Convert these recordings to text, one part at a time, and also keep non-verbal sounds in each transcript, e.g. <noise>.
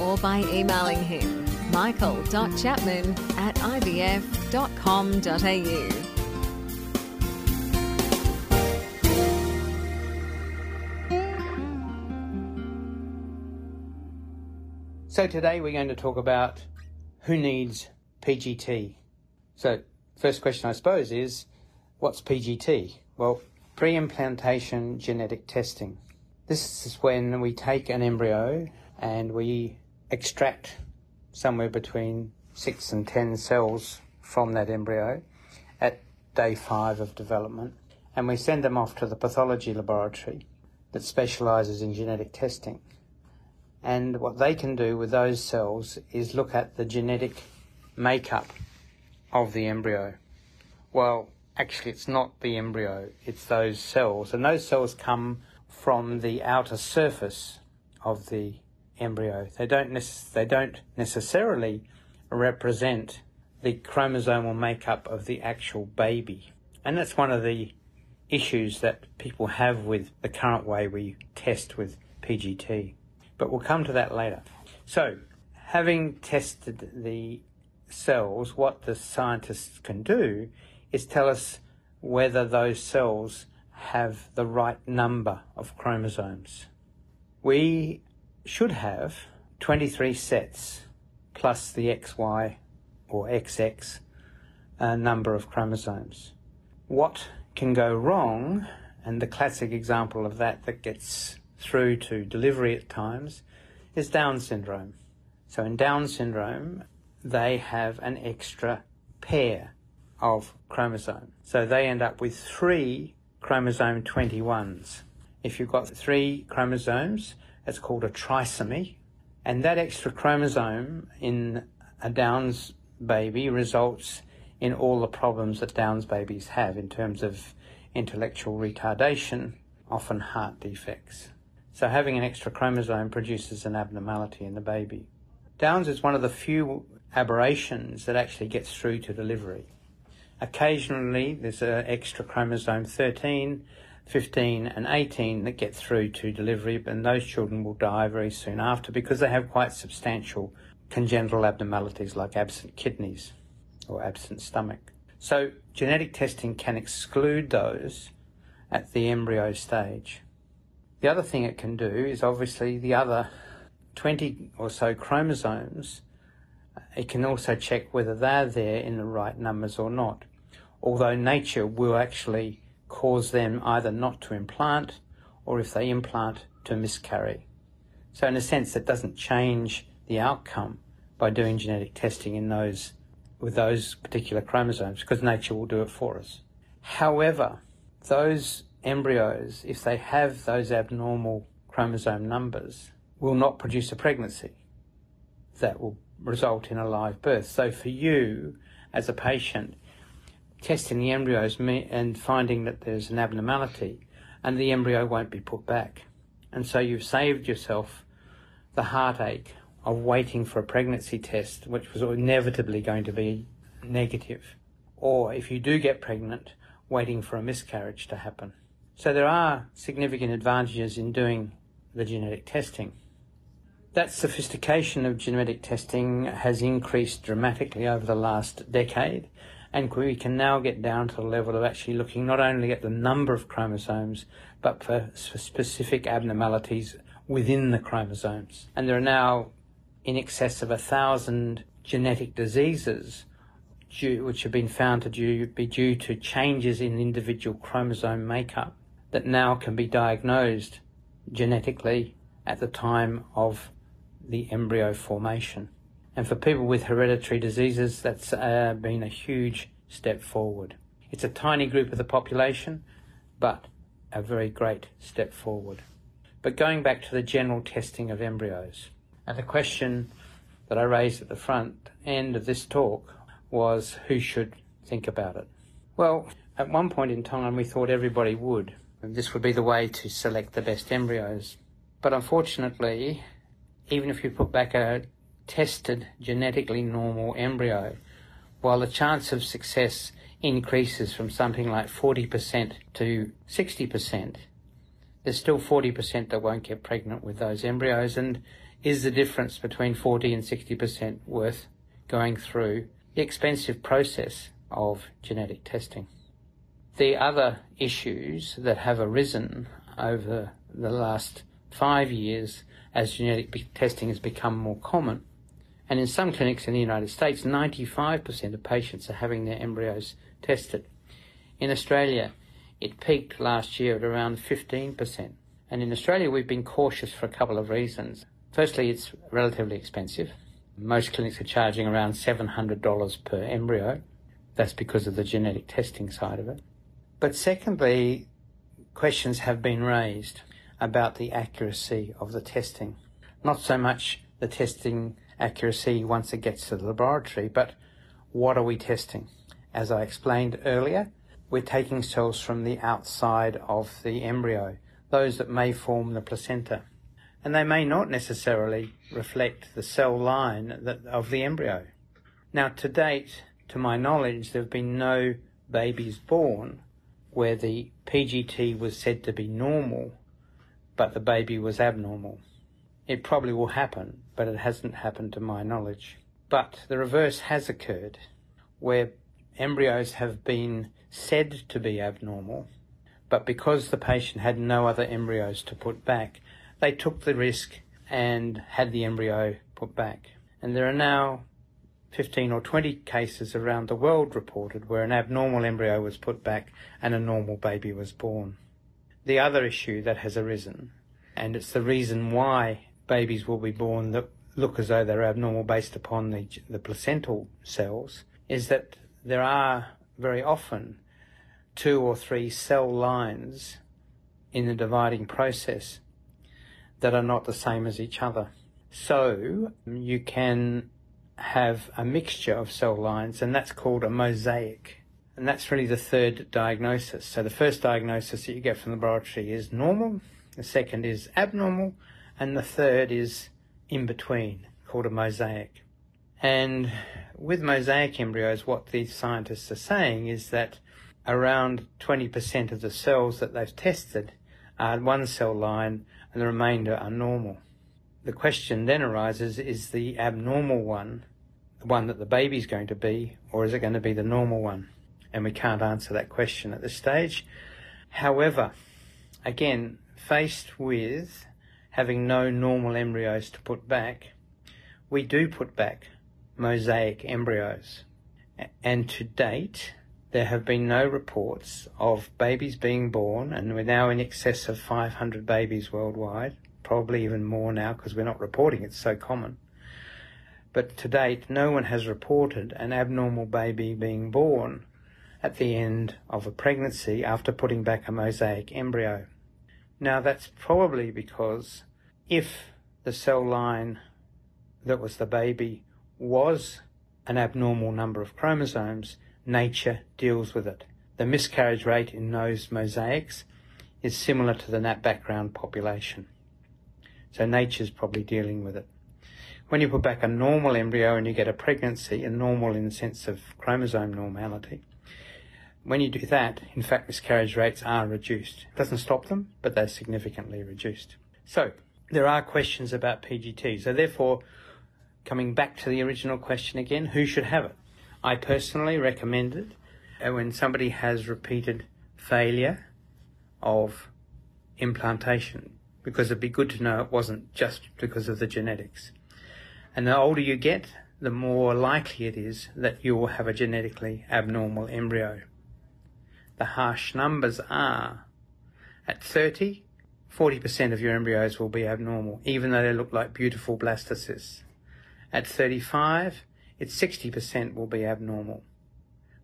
or by emailing him michael.chapman at ivf.com.au. So today we're going to talk about who needs PGT. So first question I suppose is what's PGT? Well, pre-implantation genetic testing. This is when we take an embryo and we extract somewhere between six and ten cells from that embryo at day five of development, and we send them off to the pathology laboratory that specialises in genetic testing. And what they can do with those cells is look at the genetic makeup of the embryo. Well, actually, it's not the embryo, it's those cells. And those cells come from the outer surface of the embryo. They don't, they don't necessarily represent the chromosomal makeup of the actual baby. And that's one of the issues that people have with the current way we test with PGT. But we'll come to that later. So, having tested the cells, what the scientists can do is tell us whether those cells have the right number of chromosomes. We should have 23 sets plus the XY or XX uh, number of chromosomes. What can go wrong, and the classic example of that that gets through to delivery at times, is Down syndrome. So in Down syndrome, they have an extra pair of chromosomes. So they end up with three chromosome 21s. If you've got three chromosomes, it's called a trisomy. And that extra chromosome in a Downs baby results in all the problems that Downs babies have in terms of intellectual retardation, often heart defects. So having an extra chromosome produces an abnormality in the baby. Downs is one of the few aberrations that actually gets through to delivery. Occasionally, there's an extra chromosome 13, 15, and 18 that get through to delivery, and those children will die very soon after because they have quite substantial congenital abnormalities like absent kidneys or absent stomach. So, genetic testing can exclude those at the embryo stage. The other thing it can do is obviously the other 20 or so chromosomes, it can also check whether they're there in the right numbers or not although nature will actually cause them either not to implant or if they implant to miscarry. So in a sense that doesn't change the outcome by doing genetic testing in those with those particular chromosomes because nature will do it for us. However, those embryos, if they have those abnormal chromosome numbers, will not produce a pregnancy. That will result in a live birth. So for you as a patient, testing the embryos and finding that there's an abnormality and the embryo won't be put back. And so you've saved yourself the heartache of waiting for a pregnancy test, which was inevitably going to be negative. Or if you do get pregnant, waiting for a miscarriage to happen. So there are significant advantages in doing the genetic testing. That sophistication of genetic testing has increased dramatically over the last decade and we can now get down to the level of actually looking not only at the number of chromosomes, but for specific abnormalities within the chromosomes. And there are now in excess of a thousand genetic diseases due, which have been found to due, be due to changes in individual chromosome makeup that now can be diagnosed genetically at the time of the embryo formation. And for people with hereditary diseases, that's uh, been a huge step forward. It's a tiny group of the population, but a very great step forward. But going back to the general testing of embryos, and the question that I raised at the front end of this talk was who should think about it. Well, at one point in time, we thought everybody would, and this would be the way to select the best embryos. But unfortunately, even if you put back a tested genetically normal embryo, while the chance of success increases from something like 40% to 60%, there's still 40% that won't get pregnant with those embryos. And is the difference between 40 and 60% worth going through the expensive process of genetic testing? The other issues that have arisen over the last five years as genetic testing has become more common. And in some clinics in the United States, 95% of patients are having their embryos tested. In Australia, it peaked last year at around 15%. And in Australia, we've been cautious for a couple of reasons. Firstly, it's relatively expensive. Most clinics are charging around $700 per embryo. That's because of the genetic testing side of it. But secondly, questions have been raised about the accuracy of the testing. Not so much the testing accuracy once it gets to the laboratory, but what are we testing? As I explained earlier, we're taking cells from the outside of the embryo, those that may form the placenta. And they may not necessarily reflect the cell line that, of the embryo. Now, to date, to my knowledge, there have been no babies born where the PGT was said to be normal but the baby was abnormal. It probably will happen, but it hasn't happened to my knowledge. But the reverse has occurred, where embryos have been said to be abnormal, but because the patient had no other embryos to put back, they took the risk and had the embryo put back. And there are now 15 or 20 cases around the world reported where an abnormal embryo was put back and a normal baby was born the other issue that has arisen, and it's the reason why babies will be born that look as though they're abnormal based upon the, the placental cells, is that there are very often two or three cell lines in the dividing process that are not the same as each other. So you can have a mixture of cell lines, and that's called a mosaic. And that's really the third diagnosis. So the first diagnosis that you get from the laboratory is normal, the second is abnormal, and the third is in between, called a mosaic. And with mosaic embryos, what these scientists are saying is that around 20% of the cells that they've tested are one cell line and the remainder are normal. The question then arises is the abnormal one the one that the baby's going to be, or is it going to be the normal one? and we can't answer that question at this stage. However, again, faced with having no normal embryos to put back, we do put back mosaic embryos. And to date, there have been no reports of babies being born, and we're now in excess of 500 babies worldwide, probably even more now because we're not reporting it's so common. But to date, no one has reported an abnormal baby being born at the end of a pregnancy after putting back a mosaic embryo. Now that's probably because if the cell line that was the baby was an abnormal number of chromosomes, nature deals with it. The miscarriage rate in those mosaics is similar to the nat background population. So nature's probably dealing with it. When you put back a normal embryo and you get a pregnancy, a normal in the sense of chromosome normality, when you do that, in fact, miscarriage rates are reduced. It doesn't stop them, but they're significantly reduced. So, there are questions about PGT. So, therefore, coming back to the original question again, who should have it? I personally recommend it when somebody has repeated failure of implantation because it'd be good to know it wasn't just because of the genetics. And the older you get, the more likely it is that you will have a genetically abnormal embryo the harsh numbers are at 30, 40% of your embryos will be abnormal, even though they look like beautiful blastocysts. At 35, it's 60% will be abnormal.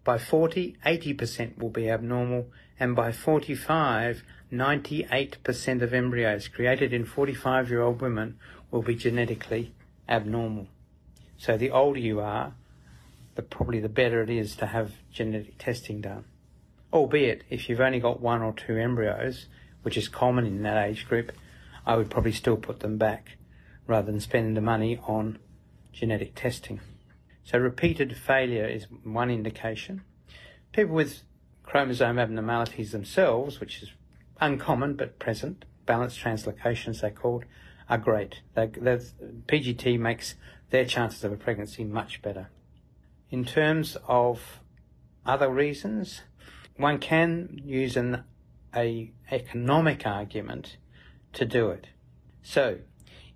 By 40, 80% will be abnormal, and by 45, 98% of embryos created in 45 year old women will be genetically abnormal. So the older you are, the probably the better it is to have genetic testing done. Albeit, if you've only got one or two embryos, which is common in that age group, I would probably still put them back rather than spending the money on genetic testing. So repeated failure is one indication. People with chromosome abnormalities themselves, which is uncommon but present, balanced translocations they're called, are great. They, PGT makes their chances of a pregnancy much better. In terms of other reasons, one can use an a economic argument to do it. So,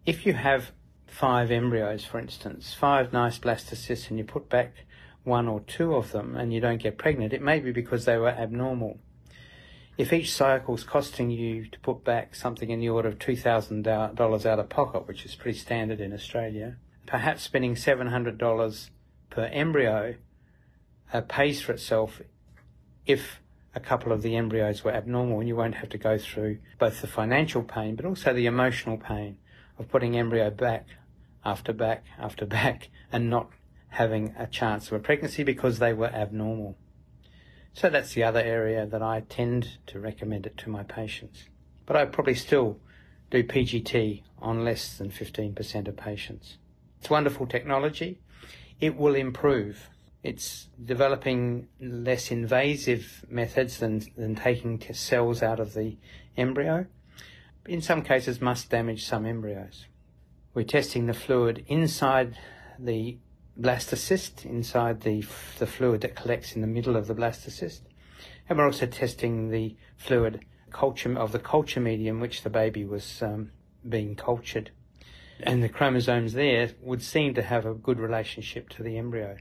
if you have five embryos, for instance, five nice blastocysts, and you put back one or two of them and you don't get pregnant, it may be because they were abnormal. If each cycle is costing you to put back something in the order of $2,000 out of pocket, which is pretty standard in Australia, perhaps spending $700 per embryo uh, pays for itself if a couple of the embryos were abnormal and you won't have to go through both the financial pain but also the emotional pain of putting embryo back after back after <laughs> back and not having a chance of a pregnancy because they were abnormal. So that's the other area that I tend to recommend it to my patients. But I probably still do PGT on less than 15% of patients. It's wonderful technology. It will improve it's developing less invasive methods than, than taking cells out of the embryo. In some cases, must damage some embryos. We're testing the fluid inside the blastocyst, inside the, the fluid that collects in the middle of the blastocyst. And we're also testing the fluid culture of the culture medium which the baby was um, being cultured. And the chromosomes there would seem to have a good relationship to the embryo.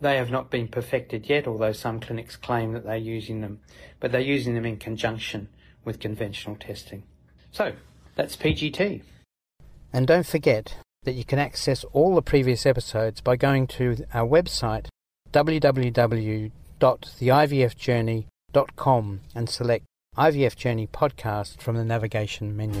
They have not been perfected yet, although some clinics claim that they're using them, but they're using them in conjunction with conventional testing. So, that's PGT. And don't forget that you can access all the previous episodes by going to our website www.theivfjourney.com and select IVF Journey Podcast from the navigation menu.